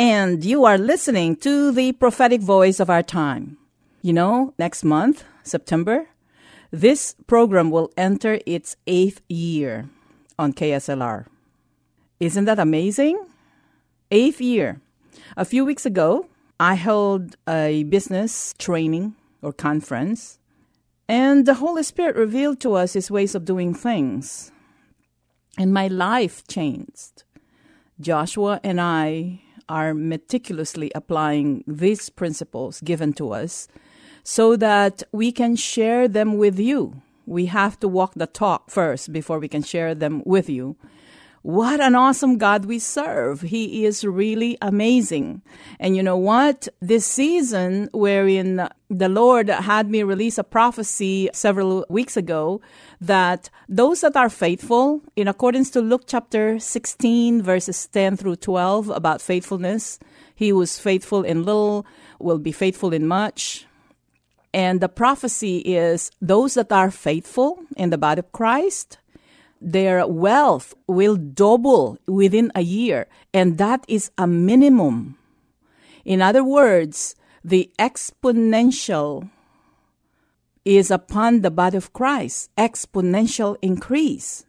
and you are listening to the prophetic voice of our time. You know, next month, September, this program will enter its eighth year on KSLR. Isn't that amazing? Eighth year. A few weeks ago, I held a business training or conference, and the Holy Spirit revealed to us His ways of doing things. And my life changed. Joshua and I are meticulously applying these principles given to us so that we can share them with you. We have to walk the talk first before we can share them with you. What an awesome God we serve. He is really amazing. And you know what? This season, wherein the Lord had me release a prophecy several weeks ago, that those that are faithful, in accordance to Luke chapter 16, verses 10 through 12, about faithfulness, he was faithful in little will be faithful in much. And the prophecy is those that are faithful in the body of Christ, their wealth will double within a year, and that is a minimum. In other words, the exponential is upon the body of Christ, exponential increase.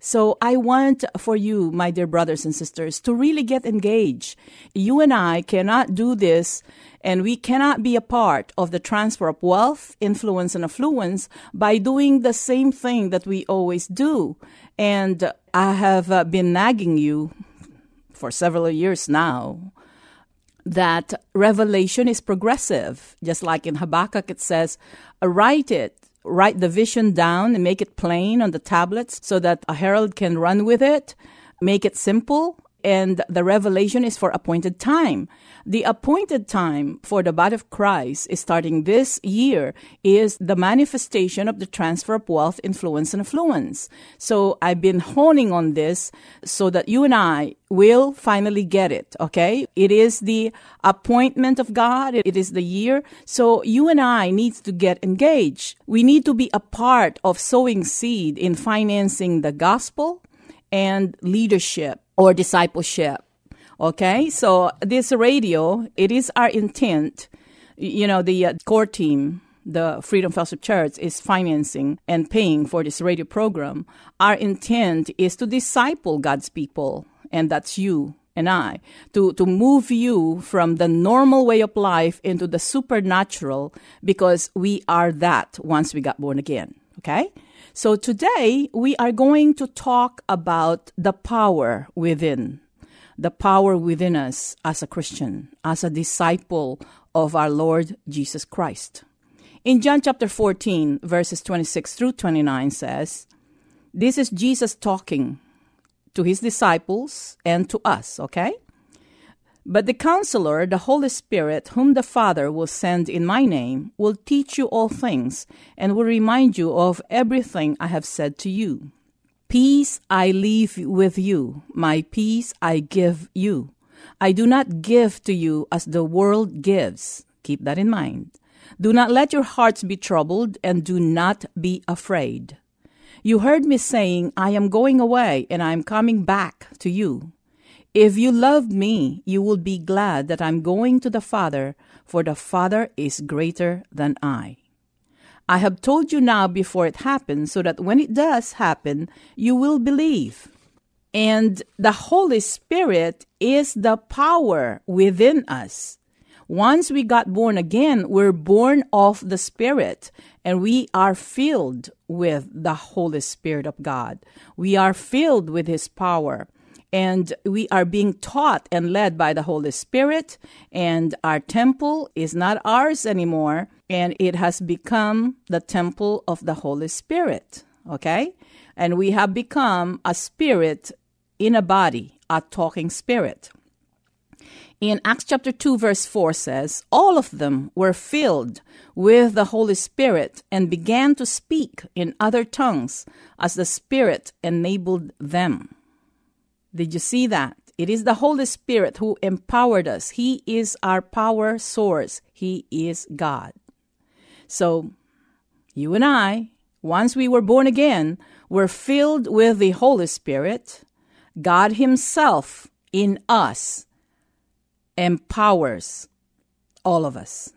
So I want for you, my dear brothers and sisters, to really get engaged. You and I cannot do this and we cannot be a part of the transfer of wealth, influence, and affluence by doing the same thing that we always do. And I have uh, been nagging you for several years now that revelation is progressive. Just like in Habakkuk, it says, write it, write the vision down and make it plain on the tablets so that a herald can run with it, make it simple, and the revelation is for appointed time. The appointed time for the body of Christ is starting this year is the manifestation of the transfer of wealth, influence, and affluence. So I've been honing on this so that you and I will finally get it. Okay. It is the appointment of God. It is the year. So you and I need to get engaged. We need to be a part of sowing seed in financing the gospel and leadership or discipleship. Okay, so this radio, it is our intent. You know, the uh, core team, the Freedom Fellowship Church, is financing and paying for this radio program. Our intent is to disciple God's people, and that's you and I, to, to move you from the normal way of life into the supernatural because we are that once we got born again. Okay? So today we are going to talk about the power within the power within us as a Christian, as a disciple of our Lord Jesus Christ. In John chapter 14, verses 26 through 29 says, This is Jesus talking to his disciples and to us, okay? But the counselor, the Holy Spirit, whom the Father will send in my name, will teach you all things and will remind you of everything I have said to you. Peace I leave with you, my peace I give you. I do not give to you as the world gives. Keep that in mind. Do not let your hearts be troubled, and do not be afraid. You heard me saying, I am going away, and I am coming back to you. If you loved me, you will be glad that I'm going to the Father, for the Father is greater than I. I have told you now before it happens, so that when it does happen, you will believe. And the Holy Spirit is the power within us. Once we got born again, we're born of the Spirit and we are filled with the Holy Spirit of God. We are filled with His power and we are being taught and led by the Holy Spirit, and our temple is not ours anymore, and it has become the temple of the Holy Spirit. Okay? And we have become a spirit in a body, a talking spirit. In Acts chapter 2, verse 4 says, All of them were filled with the Holy Spirit and began to speak in other tongues as the Spirit enabled them. Did you see that? It is the Holy Spirit who empowered us. He is our power source. He is God. So, you and I, once we were born again, were filled with the Holy Spirit. God Himself in us empowers all of us.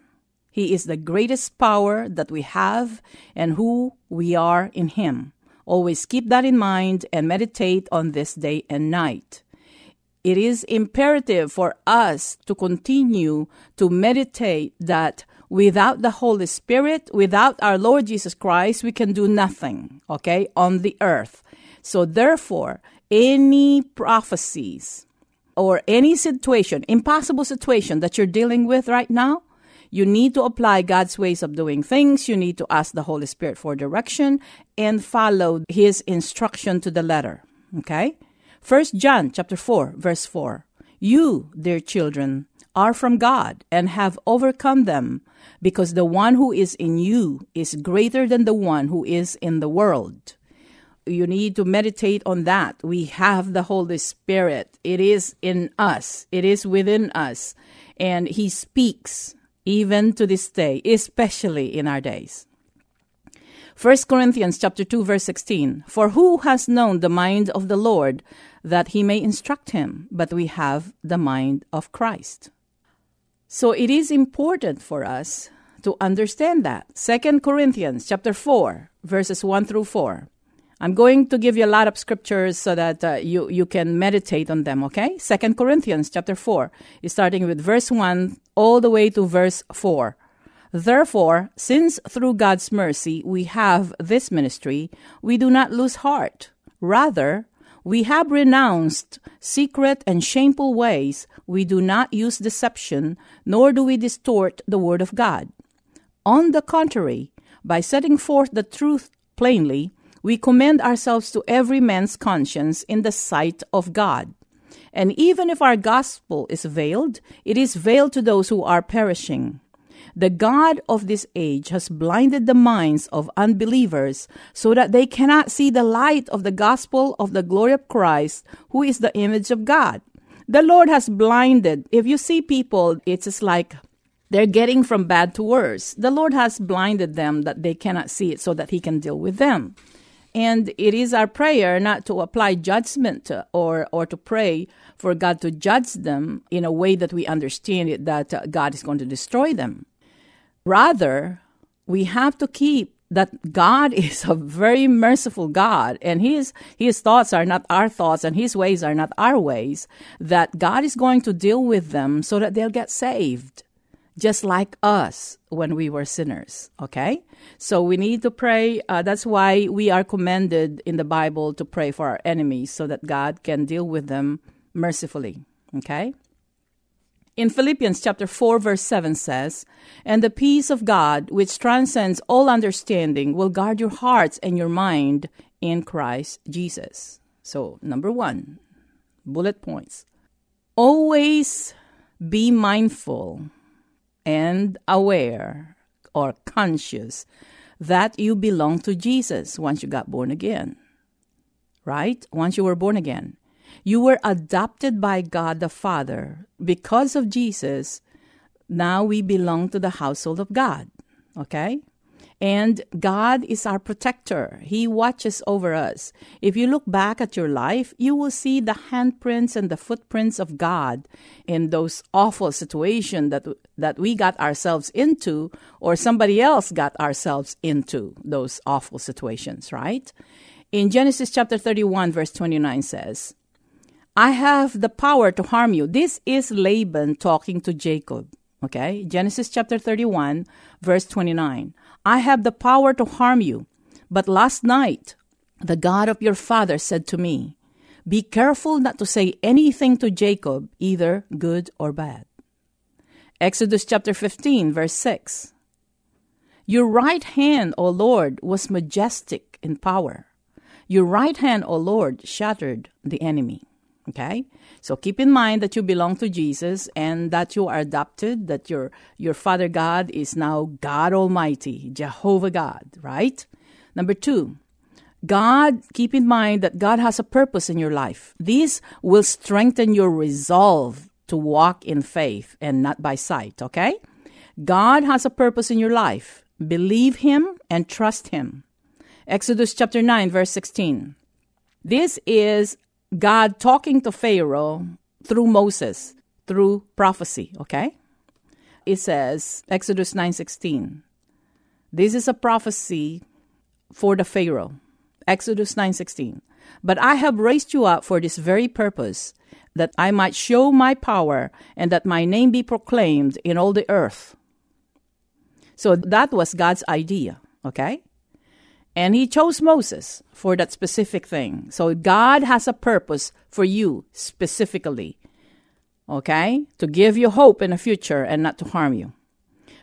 He is the greatest power that we have and who we are in Him. Always keep that in mind and meditate on this day and night. It is imperative for us to continue to meditate that without the Holy Spirit, without our Lord Jesus Christ, we can do nothing, okay, on the earth. So, therefore, any prophecies or any situation, impossible situation that you're dealing with right now, you need to apply God's ways of doing things. You need to ask the Holy Spirit for direction and follow his instruction to the letter. Okay? First John chapter 4 verse 4. You, dear children, are from God and have overcome them because the one who is in you is greater than the one who is in the world. You need to meditate on that. We have the Holy Spirit. It is in us. It is within us. And He speaks even to this day, especially in our days. 1 Corinthians chapter 2 verse 16 For who has known the mind of the Lord that he may instruct him but we have the mind of Christ. So it is important for us to understand that. 2 Corinthians chapter 4 verses 1 through 4. I'm going to give you a lot of scriptures so that uh, you, you can meditate on them, okay? Second Corinthians chapter 4 is starting with verse 1 all the way to verse 4. Therefore, since through God's mercy we have this ministry, we do not lose heart. Rather, we have renounced secret and shameful ways. We do not use deception, nor do we distort the word of God. On the contrary, by setting forth the truth plainly, we commend ourselves to every man's conscience in the sight of God. And even if our gospel is veiled, it is veiled to those who are perishing. The God of this age has blinded the minds of unbelievers so that they cannot see the light of the gospel of the glory of Christ, who is the image of God. The Lord has blinded. If you see people, it's like they're getting from bad to worse. The Lord has blinded them that they cannot see it so that He can deal with them. And it is our prayer not to apply judgment or, or to pray for God to judge them in a way that we understand it, that uh, God is going to destroy them. Rather, we have to keep that God is a very merciful God and his his thoughts are not our thoughts and his ways are not our ways that God is going to deal with them so that they'll get saved just like us when we were sinners. Okay? So we need to pray. Uh, that's why we are commanded in the Bible to pray for our enemies so that God can deal with them mercifully. Okay? In Philippians chapter 4 verse 7 says, "And the peace of God, which transcends all understanding, will guard your hearts and your mind in Christ Jesus." So, number 1, bullet points. Always be mindful and aware or conscious that you belong to Jesus once you got born again. Right? Once you were born again. You were adopted by God the Father. Because of Jesus, now we belong to the household of God. Okay? And God is our protector. He watches over us. If you look back at your life, you will see the handprints and the footprints of God in those awful situations that, that we got ourselves into or somebody else got ourselves into those awful situations, right? In Genesis chapter 31, verse 29 says, I have the power to harm you. This is Laban talking to Jacob. Okay? Genesis chapter 31, verse 29. I have the power to harm you. But last night, the God of your father said to me, Be careful not to say anything to Jacob, either good or bad. Exodus chapter 15, verse 6. Your right hand, O Lord, was majestic in power. Your right hand, O Lord, shattered the enemy. Okay? So keep in mind that you belong to Jesus and that you are adopted, that your your Father God is now God Almighty, Jehovah God, right? Number 2. God, keep in mind that God has a purpose in your life. This will strengthen your resolve to walk in faith and not by sight, okay? God has a purpose in your life. Believe Him and trust Him. Exodus chapter 9, verse 16. This is God talking to Pharaoh through Moses, through prophecy, okay? It says, Exodus 9:16. This is a prophecy for the Pharaoh. Exodus 9:16. But I have raised you up for this very purpose, that I might show my power and that my name be proclaimed in all the earth. So that was God's idea, okay? And he chose Moses for that specific thing. So God has a purpose for you specifically. Okay? To give you hope in the future and not to harm you.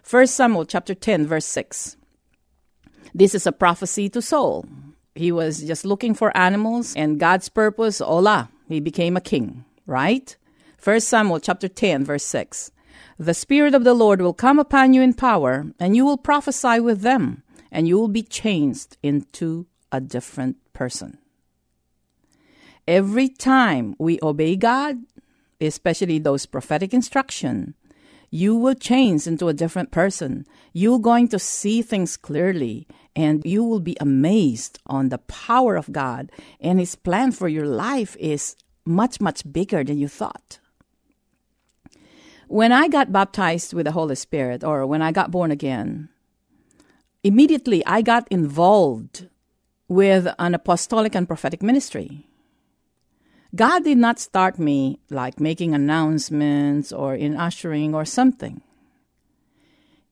1 Samuel chapter 10 verse 6. This is a prophecy to Saul. He was just looking for animals and God's purpose, hola, he became a king, right? 1 Samuel chapter 10 verse 6. The Spirit of the Lord will come upon you in power, and you will prophesy with them and you will be changed into a different person. Every time we obey God, especially those prophetic instruction, you will change into a different person. You're going to see things clearly and you will be amazed on the power of God and his plan for your life is much much bigger than you thought. When I got baptized with the Holy Spirit or when I got born again, immediately I got involved with an apostolic and prophetic ministry. God did not start me like making announcements or in ushering or something.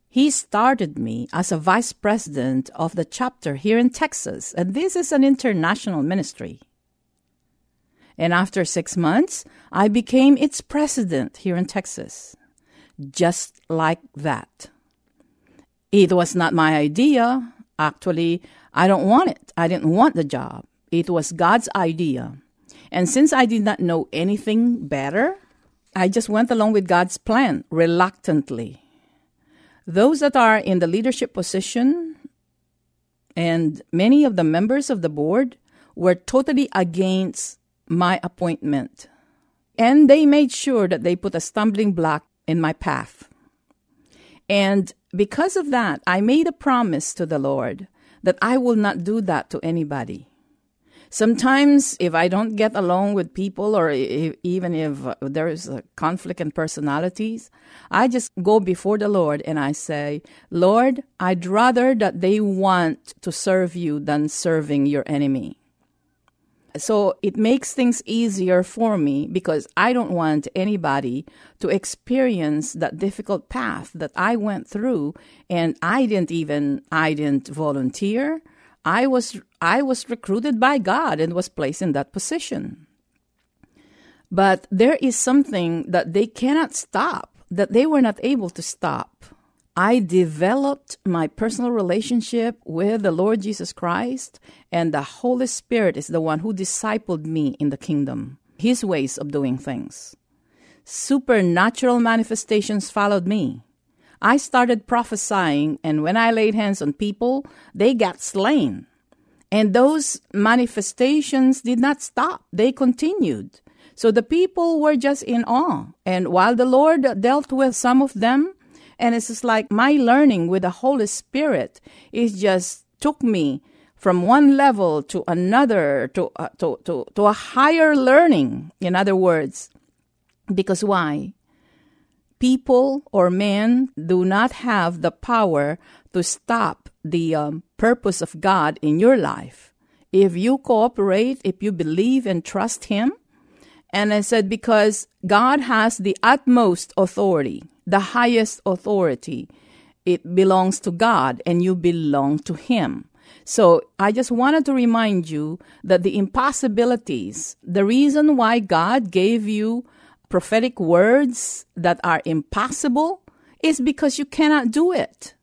He started me as a vice president of the chapter here in Texas, and this is an international ministry. And after six months, I became its president here in Texas. Just like that. It was not my idea. Actually, I don't want it. I didn't want the job. It was God's idea. And since I did not know anything better, I just went along with God's plan reluctantly. Those that are in the leadership position and many of the members of the board were totally against my appointment. And they made sure that they put a stumbling block in my path. And because of that, I made a promise to the Lord that I will not do that to anybody. Sometimes, if I don't get along with people, or if, even if there is a conflict in personalities, I just go before the Lord and I say, Lord, I'd rather that they want to serve you than serving your enemy. So it makes things easier for me because I don't want anybody to experience that difficult path that I went through and I didn't even I didn't volunteer. I was I was recruited by God and was placed in that position. But there is something that they cannot stop, that they were not able to stop. I developed my personal relationship with the Lord Jesus Christ, and the Holy Spirit is the one who discipled me in the kingdom, His ways of doing things. Supernatural manifestations followed me. I started prophesying, and when I laid hands on people, they got slain. And those manifestations did not stop, they continued. So the people were just in awe. And while the Lord dealt with some of them, and it's just like my learning with the Holy Spirit is just took me from one level to another to, uh, to, to, to a higher learning, in other words. Because why? People or men do not have the power to stop the um, purpose of God in your life. If you cooperate, if you believe and trust Him, And I said, because God has the utmost authority, the highest authority. It belongs to God and you belong to Him. So I just wanted to remind you that the impossibilities, the reason why God gave you prophetic words that are impossible is because you cannot do it.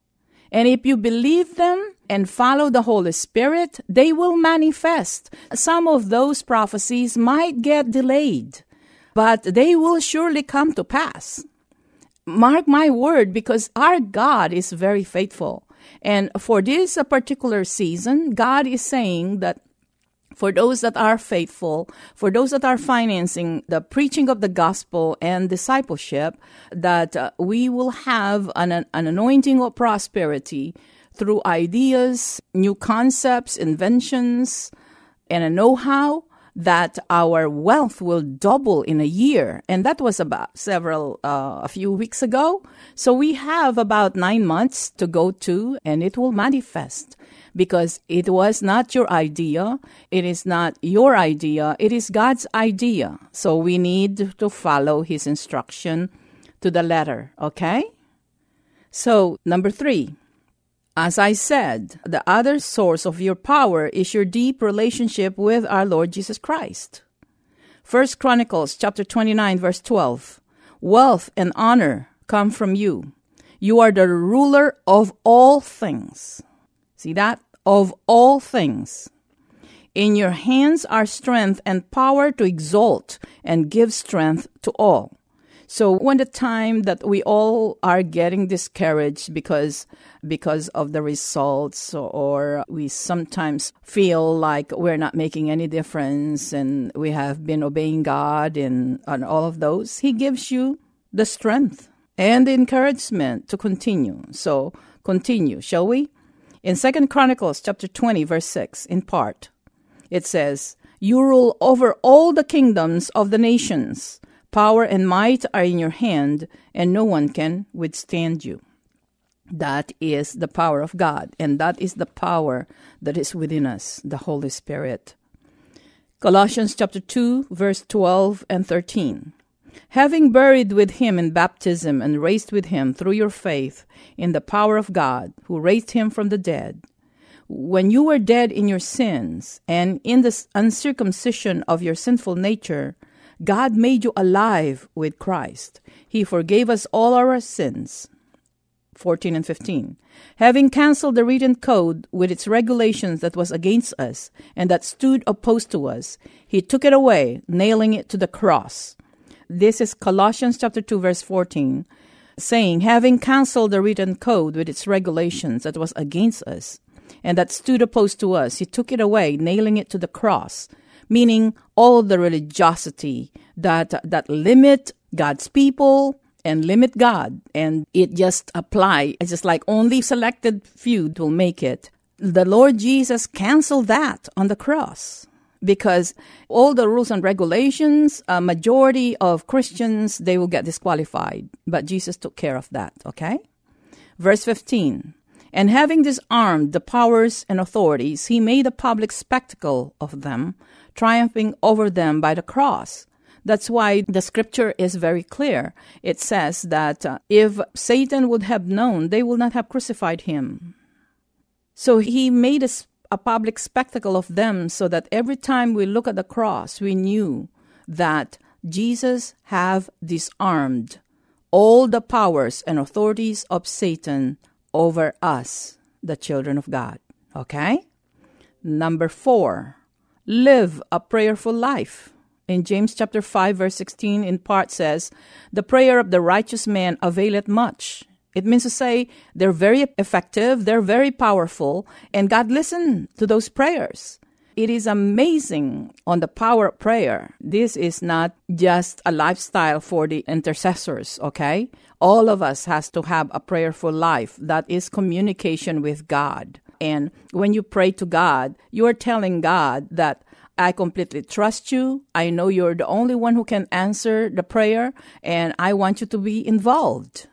And if you believe them and follow the Holy Spirit, they will manifest. Some of those prophecies might get delayed, but they will surely come to pass. Mark my word, because our God is very faithful. And for this particular season, God is saying that for those that are faithful, for those that are financing the preaching of the gospel and discipleship, that uh, we will have an, an anointing of prosperity through ideas, new concepts, inventions, and a know how that our wealth will double in a year. And that was about several, uh, a few weeks ago. So we have about nine months to go to, and it will manifest because it was not your idea. It is not your idea. It is God's idea. So we need to follow his instruction to the letter. Okay? So, number three. As I said, the other source of your power is your deep relationship with our Lord Jesus Christ. First Chronicles chapter 29 verse 12. Wealth and honor come from you. You are the ruler of all things. See that? Of all things. In your hands are strength and power to exalt and give strength to all. So when the time that we all are getting discouraged because because of the results or we sometimes feel like we're not making any difference and we have been obeying God and, and all of those, he gives you the strength and the encouragement to continue. So continue, shall we? In Second Chronicles chapter 20 verse 6 in part it says, "You rule over all the kingdoms of the nations. Power and might are in your hand, and no one can withstand you." That is the power of God, and that is the power that is within us, the Holy Spirit. Colossians chapter 2 verse 12 and 13 having buried with him in baptism and raised with him through your faith in the power of God, who raised him from the dead. When you were dead in your sins and in the uncircumcision of your sinful nature, God made you alive with Christ. He forgave us all our sins. 14 and 15. Having cancelled the written code with its regulations that was against us and that stood opposed to us, he took it away, nailing it to the cross. This is Colossians chapter 2 verse 14, saying, having cancelled the written code with its regulations that was against us and that stood opposed to us, he took it away, nailing it to the cross, meaning all the religiosity that that limit God's people and limit God, and it just apply. It's just like only selected few will make it. The Lord Jesus canceled that on the cross because all the rules and regulations, a majority of Christians, they will get disqualified. But Jesus took care of that, okay? Verse 15. And having disarmed the powers and authorities, he made a public spectacle of them, triumphing over them by the cross. That's why the scripture is very clear. It says that uh, if Satan would have known, they would not have crucified him. So he made a a public spectacle of them so that every time we look at the cross, we knew that Jesus have disarmed all the powers and authorities of Satan over us, the children of God. Okay? Number four, live a prayerful life. In James chapter 5 verse 16 in part says, The prayer of the righteous man availeth much. It means to say they're very effective, they're very powerful, and God listened to those prayers. It is amazing on the power of prayer. This is not just a lifestyle for the intercessors, okay? All of us has to have a prayerful life that is communication with God. And when you pray to God, you are telling God that I completely trust you. I know you're the only one who can answer the prayer, and I want you to be involved.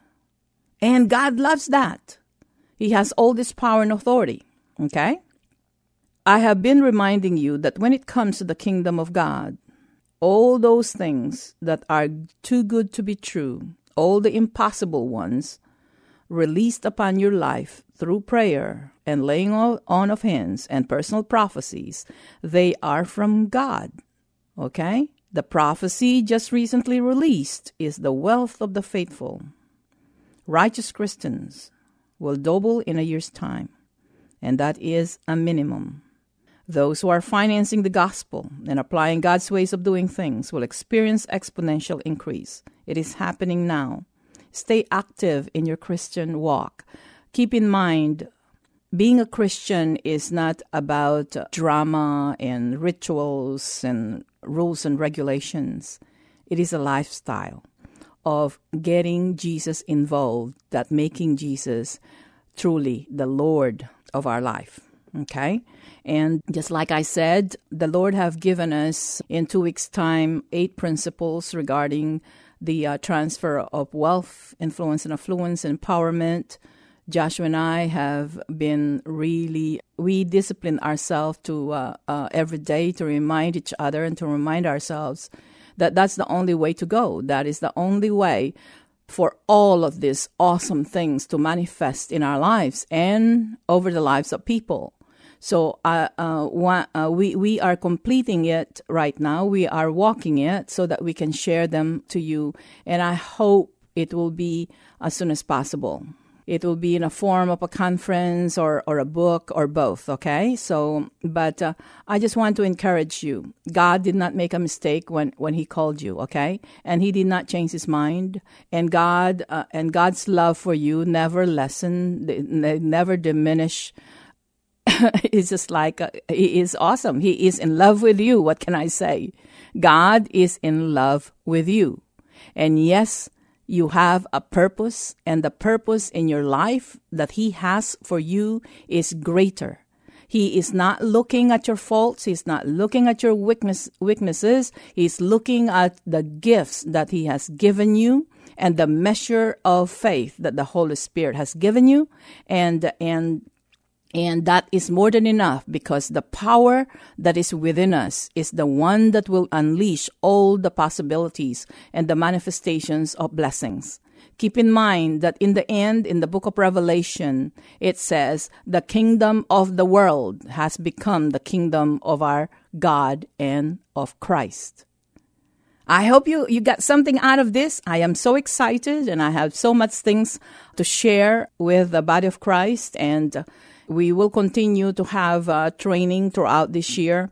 And God loves that. He has all this power and authority. Okay? I have been reminding you that when it comes to the kingdom of God, all those things that are too good to be true, all the impossible ones, released upon your life through prayer and laying on of hands and personal prophecies, they are from God. Okay? The prophecy just recently released is the wealth of the faithful. Righteous Christians will double in a year's time, and that is a minimum. Those who are financing the gospel and applying God's ways of doing things will experience exponential increase. It is happening now. Stay active in your Christian walk. Keep in mind, being a Christian is not about drama and rituals and rules and regulations. It is a lifestyle of getting Jesus involved, that making Jesus truly the Lord of our life. Okay? And just like I said, the Lord have given us in two weeks' time eight principles regarding the uh, transfer of wealth, influence, and affluence, empowerment. Joshua and I have been really, we discipline ourselves to uh, uh, every day to remind each other and to remind ourselves that that's the only way to go. That is the only way for all of these awesome things to manifest in our lives and over the lives of people. So uh, uh, uh, we we are completing it right now. We are walking it so that we can share them to you, and I hope it will be as soon as possible. It will be in a form of a conference or, or a book or both, okay? So, but uh, I just want to encourage you. God did not make a mistake when, when He called you, okay? And He did not change His mind. And God uh, and God's love for you never lessen, never diminish it's just like uh, he is awesome. He is in love with you. What can I say? God is in love with you. And yes, you have a purpose, and the purpose in your life that He has for you is greater. He is not looking at your faults. He's not looking at your weakness, weaknesses. He's looking at the gifts that He has given you and the measure of faith that the Holy Spirit has given you. And, and and that is more than enough because the power that is within us is the one that will unleash all the possibilities and the manifestations of blessings. Keep in mind that in the end, in the book of Revelation, it says, the kingdom of the world has become the kingdom of our God and of Christ. I hope you, you got something out of this. I am so excited and I have so much things to share with the body of Christ and we will continue to have uh, training throughout this year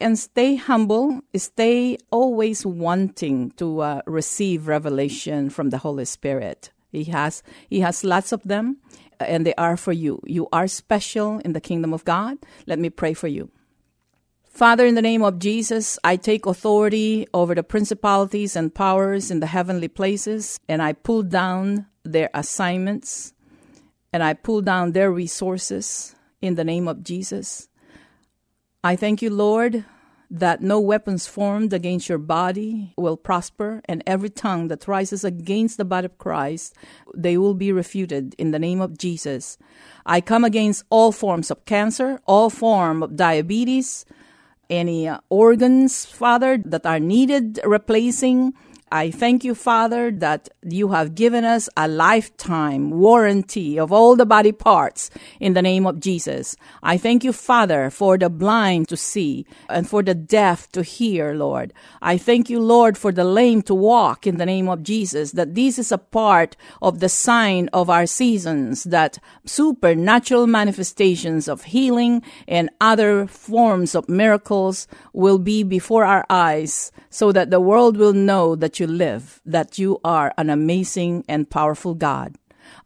and stay humble, stay always wanting to uh, receive revelation from the Holy Spirit. He has he has lots of them and they are for you. You are special in the kingdom of God. Let me pray for you. Father, in the name of Jesus, I take authority over the principalities and powers in the heavenly places, and I pull down their assignments and I pull down their resources in the name of Jesus. I thank you, Lord, that no weapons formed against your body will prosper, and every tongue that rises against the body of Christ, they will be refuted in the name of Jesus. I come against all forms of cancer, all form of diabetes, any uh, organs, Father, that are needed replacing I thank you, Father, that you have given us a lifetime warranty of all the body parts in the name of Jesus. I thank you, Father, for the blind to see and for the deaf to hear, Lord. I thank you, Lord, for the lame to walk in the name of Jesus, that this is a part of the sign of our seasons, that supernatural manifestations of healing and other forms of miracles will be before our eyes so that the world will know that you live, that you are an amazing and powerful God.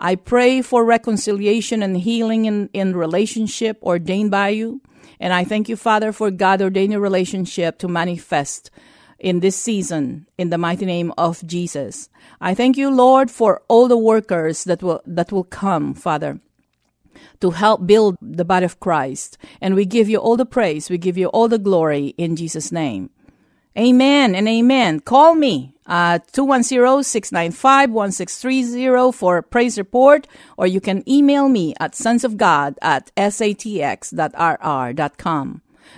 I pray for reconciliation and healing in, in relationship ordained by you. And I thank you, Father, for God ordained relationship to manifest in this season in the mighty name of Jesus. I thank you, Lord, for all the workers that will that will come, Father, to help build the body of Christ. And we give you all the praise, we give you all the glory in Jesus' name. Amen and amen. Call me uh, at 210-695-1630 for a praise report, or you can email me at sonsofgod at satx.rr.com.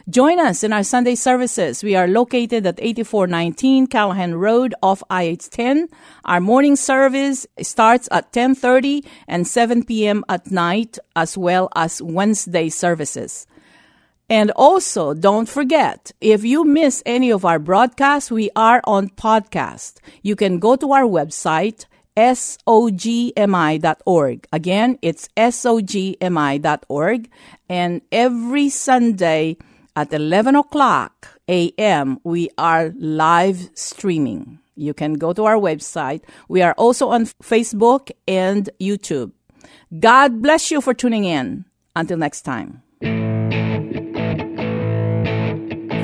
Join us in our Sunday services. We are located at 8419 Callahan Road off IH10. Our morning service starts at 10:30 and 7 p.m. at night as well as Wednesday services. And also, don't forget, if you miss any of our broadcasts, we are on podcast. You can go to our website, sogmi.org. Again, it's sogmi.org. And every Sunday at 11 o'clock a.m., we are live streaming. You can go to our website. We are also on Facebook and YouTube. God bless you for tuning in. Until next time.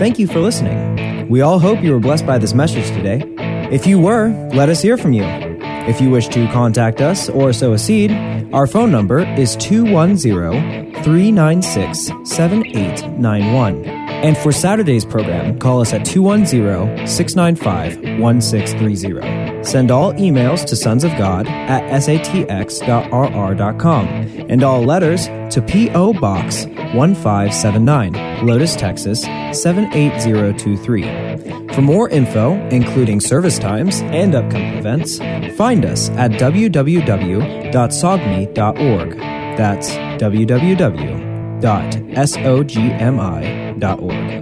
Thank you for listening. We all hope you were blessed by this message today. If you were, let us hear from you. If you wish to contact us or sow a seed, our phone number is 210 396 7891. And for Saturday's program, call us at 210 695 1630. Send all emails to sons of God at satx.rr.com and all letters to P.O. Box 1579, Helotes, Texas 78023. For more info, including service times and upcoming events, find us at www.sogmi.org. That's www.sogmi.org.